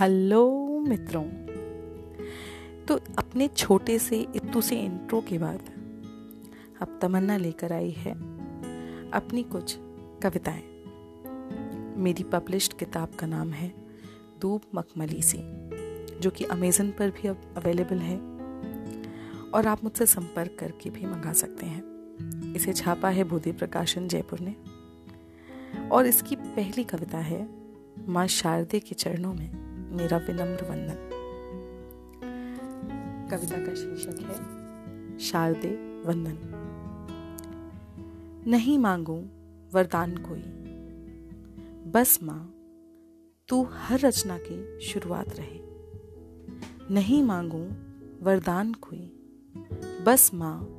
Hello मित्रों। तो अपने छोटे से इतू से इंट्रो के बाद अब तमन्ना लेकर आई है अपनी कुछ कविताएँ। मेरी पब्लिश्ड किताब का नाम है दूब मखमली सी, जो कि अमेजन पर भी अब अवेलेबल है और आप मुझसे संपर्क करके भी मंगा सकते हैं। इसे छापा है बोधि प्रकाशन जयपुर ने। और इसकी पहली कविता है माँ शारदे के चरणों में। मेरा विनम्र वंदन। कविता का शीर्षक है, शारदे वंदन। नहीं मांगू वरदान कोई। बस माँ, तू हर रचना की शुरुआत रहे। नहीं मांगू वरदान कोई। बस माँ,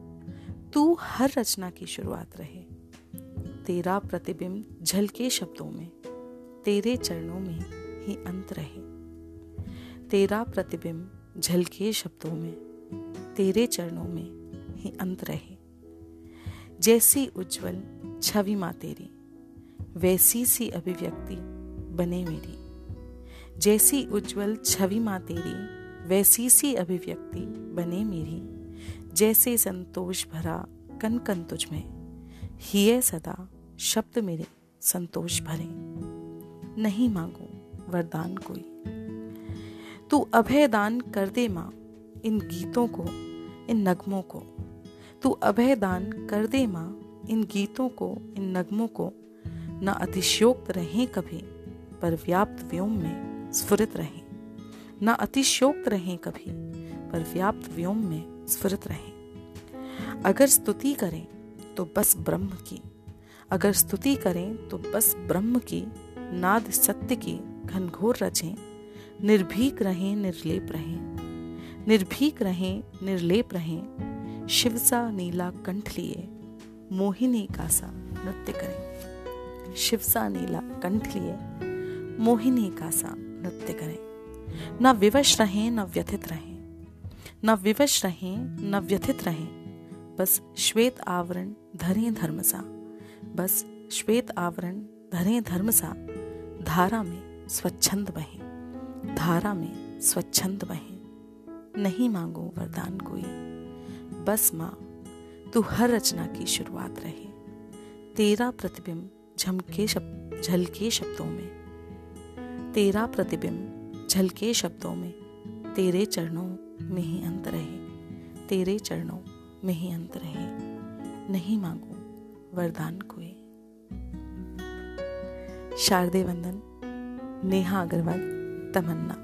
तू हर रचना की शुरुआत रहे। तेरा प्रतिबिंब झलके शब्दों में, तेरे चरणों में ही अंत रहे। तेरा प्रतिबिंब झलके शब्दों में, तेरे चरणों में ही अंत रहे। जैसी उज्जवल छवि माँ तेरी, वैसी सी अभिव्यक्ति बने मेरी। जैसी उज्जवल छवि माँ तेरी, वैसी सी अभिव्यक्ति बने मेरी। जैसे संतोष भरा कन कन तुझ में ही सदा शब्द मेरे संतोष भरे। नहीं मांगो वरदान कोई। तू अभय दान कर दे माँ इन गीतों को, इन नगमों को। तू अभय दान कर दे माँ इन गीतों को, इन नगमों को। न अतिशयोक्त रहें कभी, पर व्याप्त व्योम में स्फुरित रहें। न अतिशयोक्त रहें कभी, पर व्याप्त व्योम में स्फुरित रहें। अगर स्तुति करें तो बस ब्रह्म की। अगर स्तुति करें तो बस ब्रह्म की। नाद सत्य की घनघोर रचें। निर्भीक रहें, निर्लेप रहें। निर्भीक रहें, निर्लेप रहें। शिव सा नीला कंठ लिए, मोहिनी का सा नृत्य करें। शिव सा नीला कंठ लिए, मोहिनी का सा नृत्य करें। न विवश रहें, न व्यथित रहें। न विवश रहें, न व्यथित रहें। बस श्वेत आवरण धरे धर्म सा। बस श्वेत आवरण धरे धर्म सा। धारा में स्वच्छंद बहें। धारा में स्वच्छंद बहे। नहीं मांगो वरदान कोई। बस माँ, तू हर रचना की शुरुआत रहे। तेरा प्रतिबिंब झमके शब्द झलके शब्दों में। तेरा प्रतिबिंब झलके शब्दों में। तेरे चरणों में ही अंत रहे। तेरे चरणों में ही अंत रहे। नहीं मांगो वरदान कोई। शारदे वंदन, नेहा अग्रवाल। तमन्ना,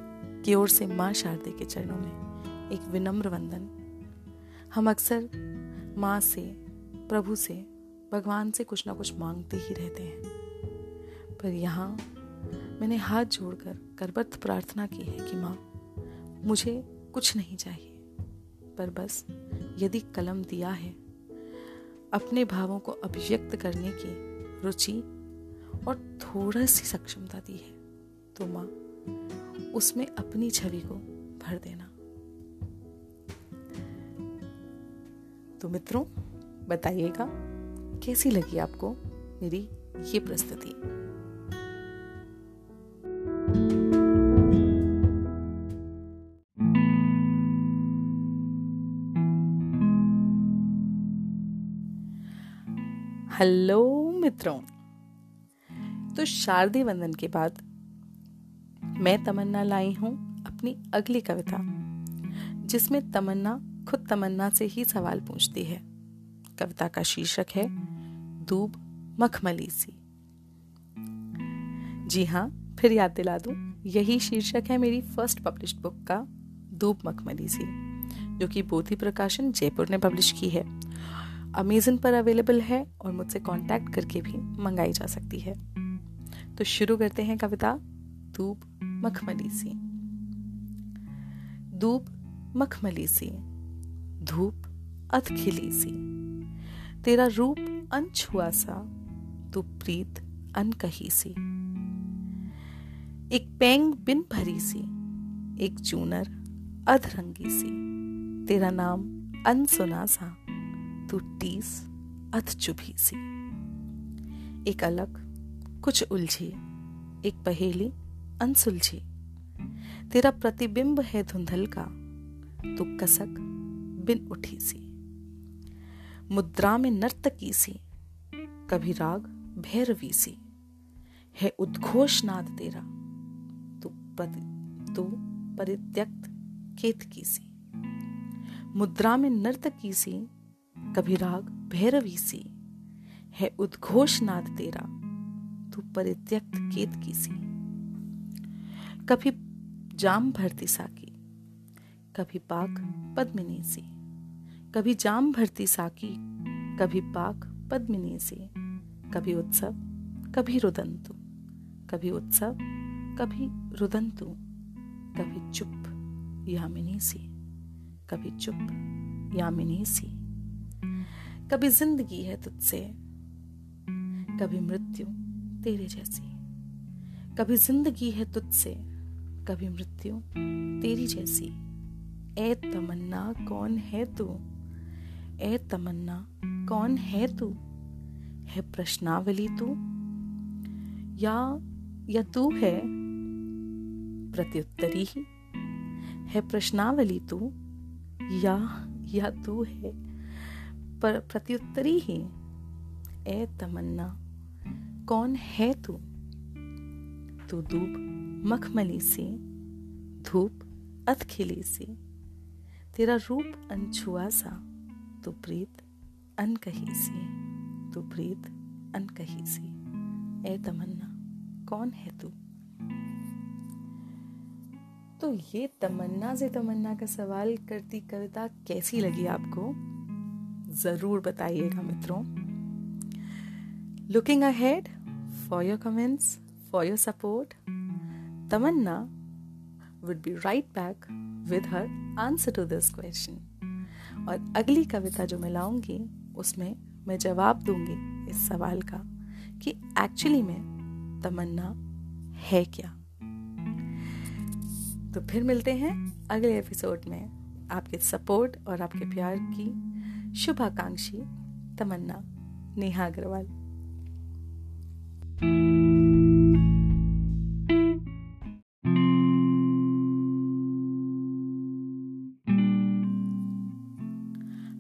की ओर से माँ शारदे के चरणों में एक विनम्र वंदन। हम अक्सर माँ से, प्रभु से, भगवान से कुछ ना कुछ मांगते ही रहते हैं। पर यहाँ मैंने हाथ जोड़कर करबद्ध प्रार्थना की है कि माँ, मुझे कुछ नहीं चाहिए। पर बस यदि कलम दिया है, अपने भावों को अभिव्यक्त करने की रुचि और थोड़ा सी सक्षमता दी है तो माँ उसमें अपनी छवि को भर देना। तो मित्रों, बताइएगा, कैसी लगी आपको मेरी ये प्रस्तुति? हेलो मित्रों तो शारदीय वंदन के बाद मैं तमन्ना लाई हूँ अपनी अगली कविता, जिसमें तमन्ना खुद तमन्ना से ही सवाल पूछती है। कविता का शीर्षक है, दूब मखमली सी। जी हाँ फिर याद दिला दूँ, यही शीर्षक है मेरी फ़र्स्ट पब्लिश्ड बुक का, दूब मखमली सी, जो कि बोधि प्रकाशन जयपुर ने पब्लिश की है। अमेजन पर अवेलेबल है और मुझसे कांटेक्ट करके भी मंगाई जा सकती है। तो शुरू करते हैं कविता। धूप मखमली सी। धूप मखमली सी। धूप अध खिली सी। तेरा रूप अनछुआ सा, तू प्रीत अनकही सी। एक पेंग बिन भरी सी, एक चूनर अधरंगी सी। तेरा नाम अनसुना सा, तू टीस अध चुभी सी। एक अलग, कुछ उलझी, एक पहेली अनसुलझी। तेरा प्रतिबिंब है धुंधल का, तू कसक बिन उठी सी। मुद्रा में नर्तकी सी, कभी राग भैरवी सी। है उद्घोष नाद तेरा, तू तू परित्यक्त केत की सी। मुद्रा में नर्तकी सी, कभी राग भैरवी सी। है उद्घोष नाद तेरा, तू परित्यक्त केत की सी। कभी जाम भरती साकी, कभी पाक पद्मिनी सी कभी जाम भरती साकी, कभी पाक पद्मिनी सी कभी उत्सव, कभी रुदंतु, कभी उत्सव, कभी रुदंतु, कभी चुप यामिनी सी कभी चुप यामिनी सी कभी ज़िंदगी है तुझसे, कभी मृत्यु तेरे जैसी, कभी ज़िंदगी है तुझसे। कभी मृत्यु? तेरी जैसी। ए तमन्ना, कौन है तू? ए तमन्ना, कौन है तू? है प्रश्नावली तू? या या तू है प्रत्युत्तरी ही? है प्रश्नावली तू? या या तू है पर, प्रत्युत्तरी ही? ए तमन्ना, कौन है तू? तू धूप मखमली सी, धूप अथखिली सी। तेरा रूप अनछुआ सा, तू प्रीत अनकही सी। तू प्रीत अनकही सी। ए तमन्ना, कौन है तू? तो ये तमन्ना से तमन्ना का सवाल करती कविता कैसी लगी आपको? ज़रूर बताइएगा मित्रों। Looking ahead for your comments for your support Tamanna would be right back with her answer to this question और अगली कविता जो मैं लाऊँगी, उसमें मैं जवाब दूँगी इस सवाल का कि एक्चुअली में तमन्ना है क्या? तो फिर मिलते हैं अगले एपिसोड में। आपके सपोर्ट और आपके प्यार की शुभाकांक्षी तमन्ना, नेहा अग्रवाल।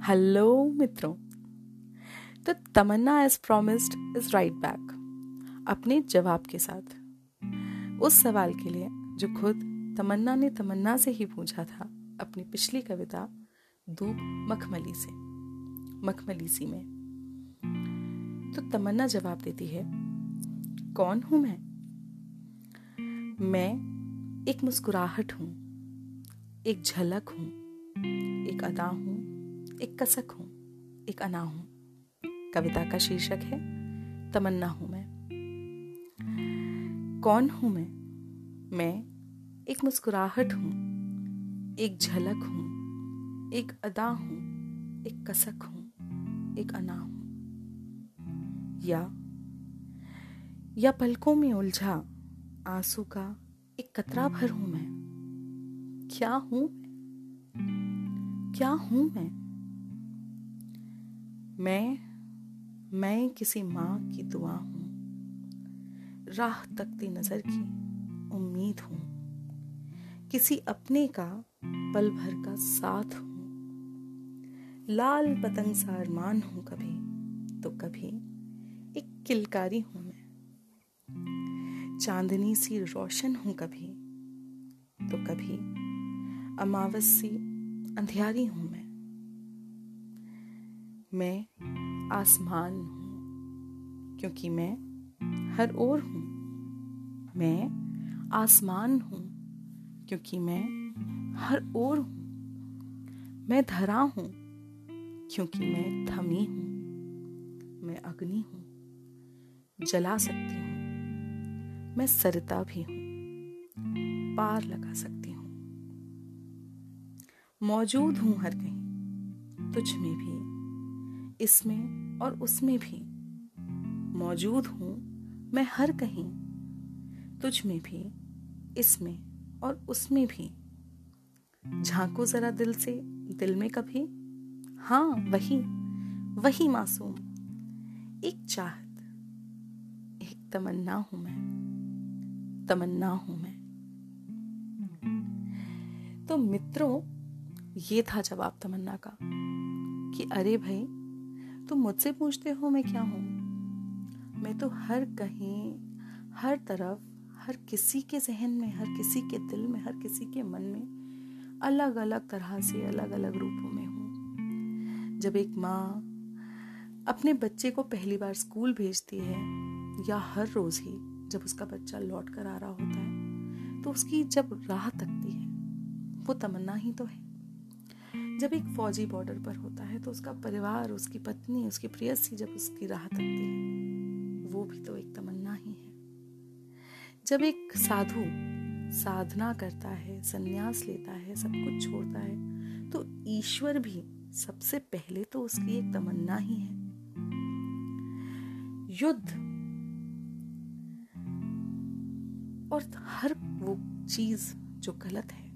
हेलो मित्रों। तो Tamanna as promised is right back अपने जवाब के साथ। उस सवाल के लिए जो खुद तमन्ना ने तमन्ना से ही पूछा था, अपनी पिछली कविता धूप मखमली से। मखमली सी में। तो तमन्ना जवाब देती है, कौन हूँ मैं? मैं एक मुस्कुराहट हूँ, एक झलक हूँ, एक अदा हूँ एक कसक हूँ, एक अना हूँ। कविता का शीर्षक है, तमन्ना हूँ मैं। कौन हूँ मैं? मैं एक मुस्कुराहट हूँ, एक झलक हूँ, एक अदा हूँ, एक कसक हूँ, एक अना हूँ। या या पलकों में उलझा, आँसू का एक कतरा भर हूँ मैं। क्या हूँ क्या हूँ मैं? मैं मैं किसी माँ की दुआ हूँ। राह तकती नज़र की उम्मीद हूँ। किसी अपने का पल भर का साथ हूँ। लाल पतंग सा अरमान हूँ कभी तो कभी एक किलकारी हूँ मैं। चांदनी सी रोशन हूँ कभी तो कभी अमावस सी अंधियारी हूँ मैं। मैं आसमान हूँ, क्योंकि मैं हर ओर हूँ। मैं आसमान हूँ, क्योंकि मैं हर ओर हूँ। मैं धरा हूँ, क्योंकि मैं थमी हूँ। मैं अग्नि हूँ, जला सकती हूँ। मैं सरता भी हूँ, पार लगा सकती हूँ। मौजूद हूँ हर कहीं, तुझ में भी। इसमें और उसमें भी। मौजूद हूँ मैं हर कहीं। तुझ में भी, इसमें और उसमें भी। झांको जरा दिल से, दिल में कभी। हाँ वही वही मासूम। एक चाहत। एक तमन्ना हूँ मैं। तमन्ना हूँ मैं। तो मित्रों, ये था जवाब तमन्ना का कि अरे भाई तुम मुझसे पूछते हो मैं क्या हूँ? मैं तो हर कहीं, हर तरफ़, हर किसी के जहन में, हर किसी के दिल में, हर किसी के मन में अलग अलग तरह से अलग अलग रूपों में हूँ। जब एक माँ अपने बच्चे को पहली बार स्कूल भेजती है, या हर रोज ही जब उसका बच्चा लौट कर आ रहा होता है तो उसकी जब राह तकती है, वो तमन्ना ही तो है। जब एक फौजी बॉर्डर पर होता है तो उसका परिवार, उसकी पत्नी, उसकी प्रियसी जब उसकी राह तकती है, वो भी तो एक तमन्ना ही है। जब एक साधु साधना करता है, संन्यास लेता है, सब कुछ छोड़ता है तो ईश्वर भी सबसे पहले तो उसकी एक तमन्ना ही है। युद्ध और हर वो चीज़ जो गलत है,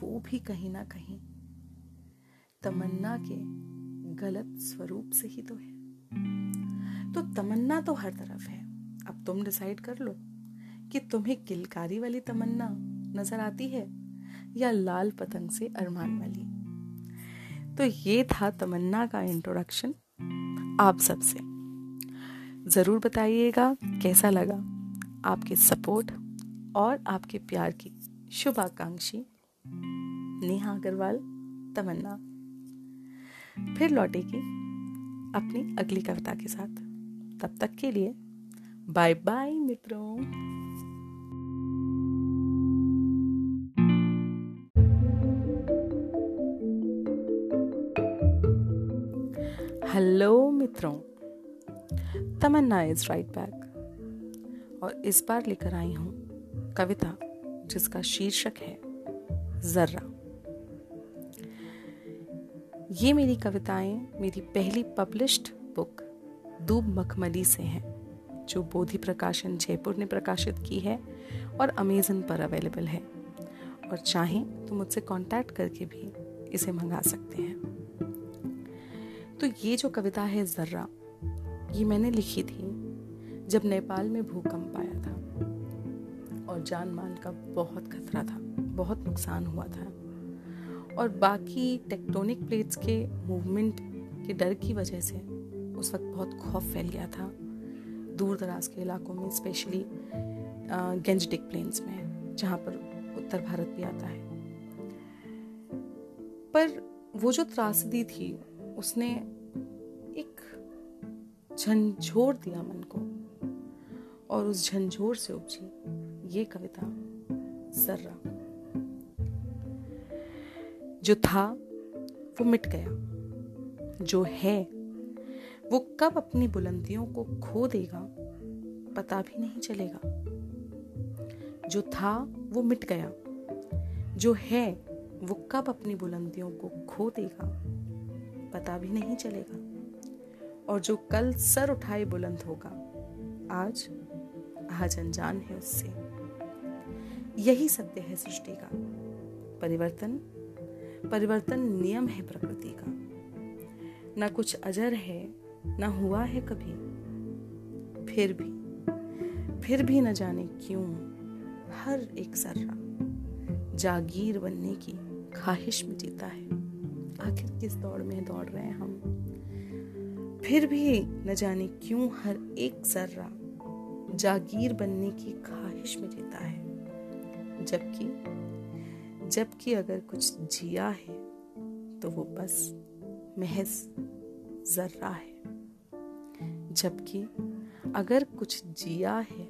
वो भी कहीं ना कहीं तमन्ना के गलत स्वरूप से ही तो है। तो तमन्ना तो हर तरफ़ है। अब तुम डिसाइड कर लो कि तुम्हें किलकारी वाली तमन्ना नज़र आती है या लाल पतंग से अरमान वाली। तो ये था तमन्ना का इंट्रोडक्शन आप सबसे। ज़रूर बताइएगा कैसा लगा आपके सपोर्ट और आपके प्यार की शुभाकांक्षी। नेहा अग्रवाल, तमन्ना। फिर लौटेगी अपनी अगली कविता के साथ। तब तक के लिए बाय बाय मित्रों। हेलो मित्रों, तमन्ना इज़ राइट बैक और इस बार लेकर आई हूँ कविता जिसका शीर्षक है, जर्रा। ये मेरी कविताएँ मेरी पहली पब्लिश्ड बुक दूब मखमली से हैं, जो बोधि प्रकाशन जयपुर ने प्रकाशित की है और अमेजन पर अवेलेबल है। और चाहें तो मुझसे कांटेक्ट करके भी इसे मंगा सकते हैं। तो ये जो कविता है जर्रा, ये मैंने लिखी थी जब नेपाल में भूकंप आया था। और जान माल का बहुत खतरा था, बहुत नुकसान हुआ था। और बाकी टेक्टोनिक प्लेट्स के मूवमेंट के डर की वजह से उस वक्त बहुत खौफ फैल गया था, दूर दराज के इलाकों में स्पेशली गेंजटिक प्लेन्स में, जहाँ पर उत्तर भारत भी आता है। पर वो जो त्रासदी थी, उसने एक झंझोर दिया मन को और उस झंझोर से उपजी ये कविता, जर्रा। जो था, वो मिट गया। जो है, वो कब अपनी बुलंदियों को खो देगा, पता भी नहीं चलेगा। जो था, वो मिट गया। जो है, वो कब अपनी बुलंदियों को खो देगा, पता भी नहीं चलेगा। और जो कल सर उठाए बुलंद होगा, आज आज अनजान है उससे। यही सत्य है सृष्टि का। परिवर्तन परिवर्तन नियम है प्रकृति का। न कुछ अजर है, न हुआ है कभी। फिर भी फिर भी न जाने क्यों हर एक सर्रा जागीर बनने की ख्वाहिश में जीता है। आखिर किस दौड़ में दौड़ रहे हैं हम? फिर भी न जाने क्यों हर एक जर्रा जागीर बनने की ख्वाहिश में जीता है। जबकि जबकि अगर कुछ जिया है तो वो बस महज जर्रा है। जबकि अगर कुछ जिया है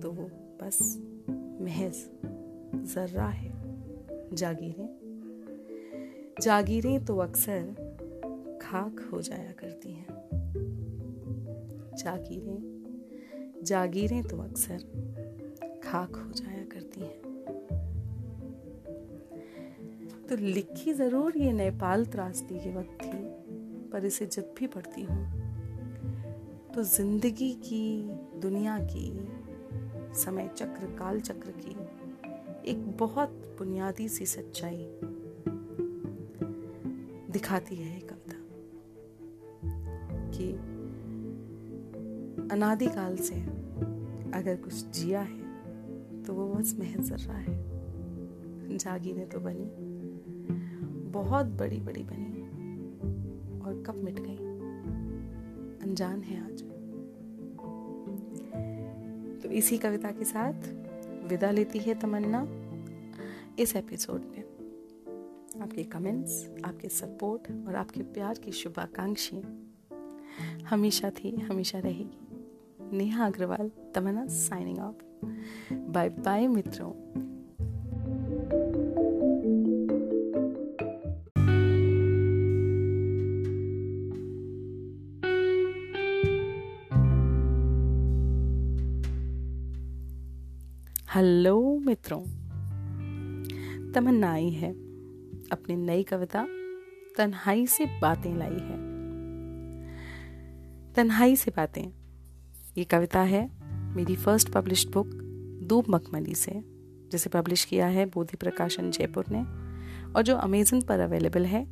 तो वो बस महज जर्रा है। जागीरें। जागीरें तो अक्सर खाक हो जाया करती हैं। जागीरें। जागीरें तो अक्सर खाक हो जाया करती हैं। तो लिखी ज़रूर ये नेपाल त्रासदी के वक्त थी, पर इसे जब भी पढ़ती हूँ तो ज़िंदगी की, दुनिया की, समय चक्र, काल चक्र की एक बहुत बुनियादी सी सच्चाई दिखाती है कविता कि अनादिकाल से अगर कुछ जिया है तो वो बस महज जर्रा है जागीरें तो बनी। बहुत बड़ी बड़ी बनी। और कब मिट गई? अनजान है आज। तो इसी कविता के साथ विदा लेती है तमन्ना इस एपिसोड में। आपके कमेंट्स आपके सपोर्ट और आपके प्यार की शुभाकांक्षी हमेशा थी, हमेशा रहेगी। Neha Agarwal, Tamanna signing off bye bye मित्रों। हेलो मित्रों, तमन्ना आई है। अपनी नई कविता तन्हाई से बातें लाई है। तन्हाई से बातें। ये कविता है मेरी फ़र्स्ट पब्लिश्ड बुक धूप मखमली से, जिसे पब्लिश किया है बोधि प्रकाशन जयपुर ने, और जो अमेजन पर अवेलेबल है,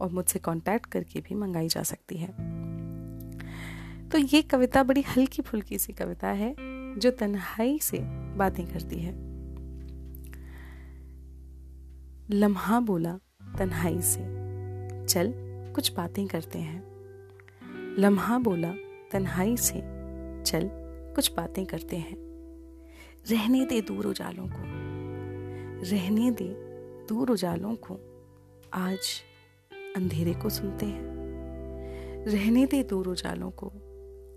और मुझसे कांटेक्ट करके भी मंगाई जा सकती है। तो ये कविता बड़ी हल्की फुल्की सी कविता है जो तन्हाई से बातें करती है। लम्हा बोला, तन्हाई से। चल, कुछ बातें करते हैं। लम्हा बोला, तन्हाई से। चल, कुछ बातें करते हैं। रहने दे दूर उजालों को। रहने दे दूर उजालों को। आज अंधेरे को सुनते हैं। रहने दे दूर उजालों को।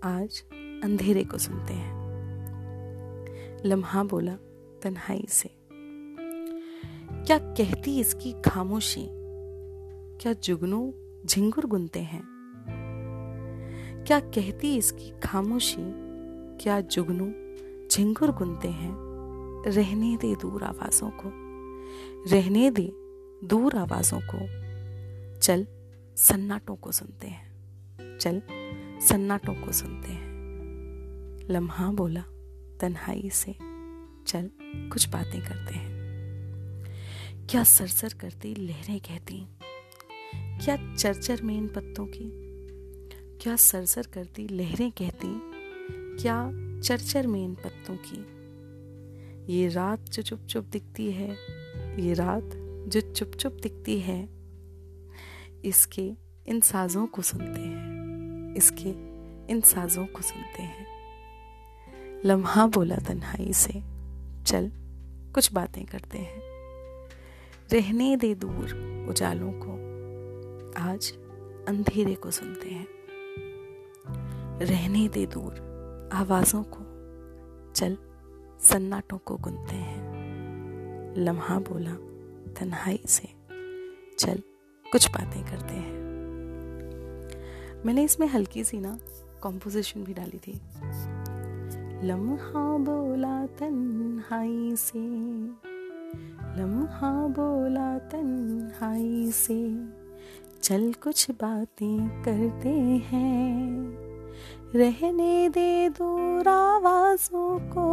आज अंधेरे को सुनते हैं। लम्हा बोला, तन्हाई से। क्या कहती इसकी खामोशी? क्या जुगनू झिंगुर गुनते हैं? क्या कहती इसकी खामोशी? क्या जुगनू झिंगुर गुनते हैं? रहने दे दूर आवाजों को, रहने दे दूर आवाजों को। चल, सन्नाटों को सुनते हैं, चल, सन्नाटों को सुनते हैं। लम्हा बोला तन्हाई से। चल, कुछ बातें करते हैं। क्या सरसर करती लहरें कहती? क्या चरचर में इन पत्तों की? क्या सरसर करती लहरें कहती? क्या चरचर में इन पत्तों की? ये रात जो चुप चुप दिखती है, ये रात जो चुप चुप दिखती है, इसके इन साजों को सुनते हैं। इसके इन साजों को सुनते हैं। लम्हा बोला तन्हाई से, चल, कुछ बातें करते हैं। रहने दे दूर उजालों को। आज अंधेरे को सुनते हैं। रहने दे दूर आवाजों को। चल, सन्नाटों को गुनते हैं। लम्हा बोला तन्हाई से, चल, कुछ बातें करते हैं। मैंने इसमें हल्की सी ना कॉम्पोजिशन भी डाली थी। लम्हा बोला तन्हाई से, लम्हा बोला तन्हाई से, चल कुछ बातें करते हैं। रहने दे दूर आवाजों को,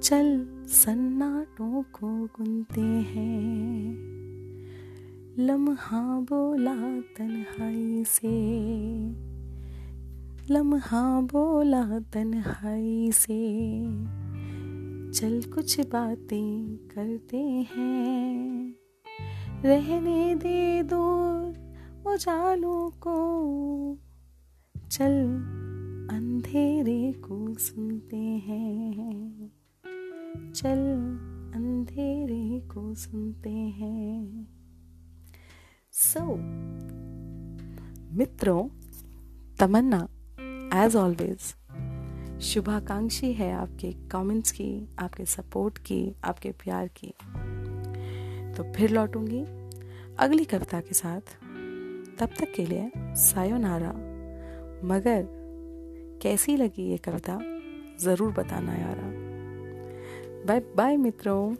चल सन्नाटों को गुनते हैं। लम्हा बोला तन्हाई से लम्हा बोला तन्हाई से। चल कुछ बातें करते हैं। रहने दे दूर उजालों को। चल अंधेरे को सुनते हैं। चल अंधेरे को सुनते हैं। सो so, मित्रों तमन्ना। एज ऑलवेज शुभाकांक्षी है आपके कमेंट्स की, आपके सपोर्ट की, आपके प्यार की। तो फिर लौटूँगी अगली कविता के साथ। तब तक के लिए सायोनारा मगर, कैसी लगी ये कविता? ज़रूर बताना यारा। बाय बाय मित्रों।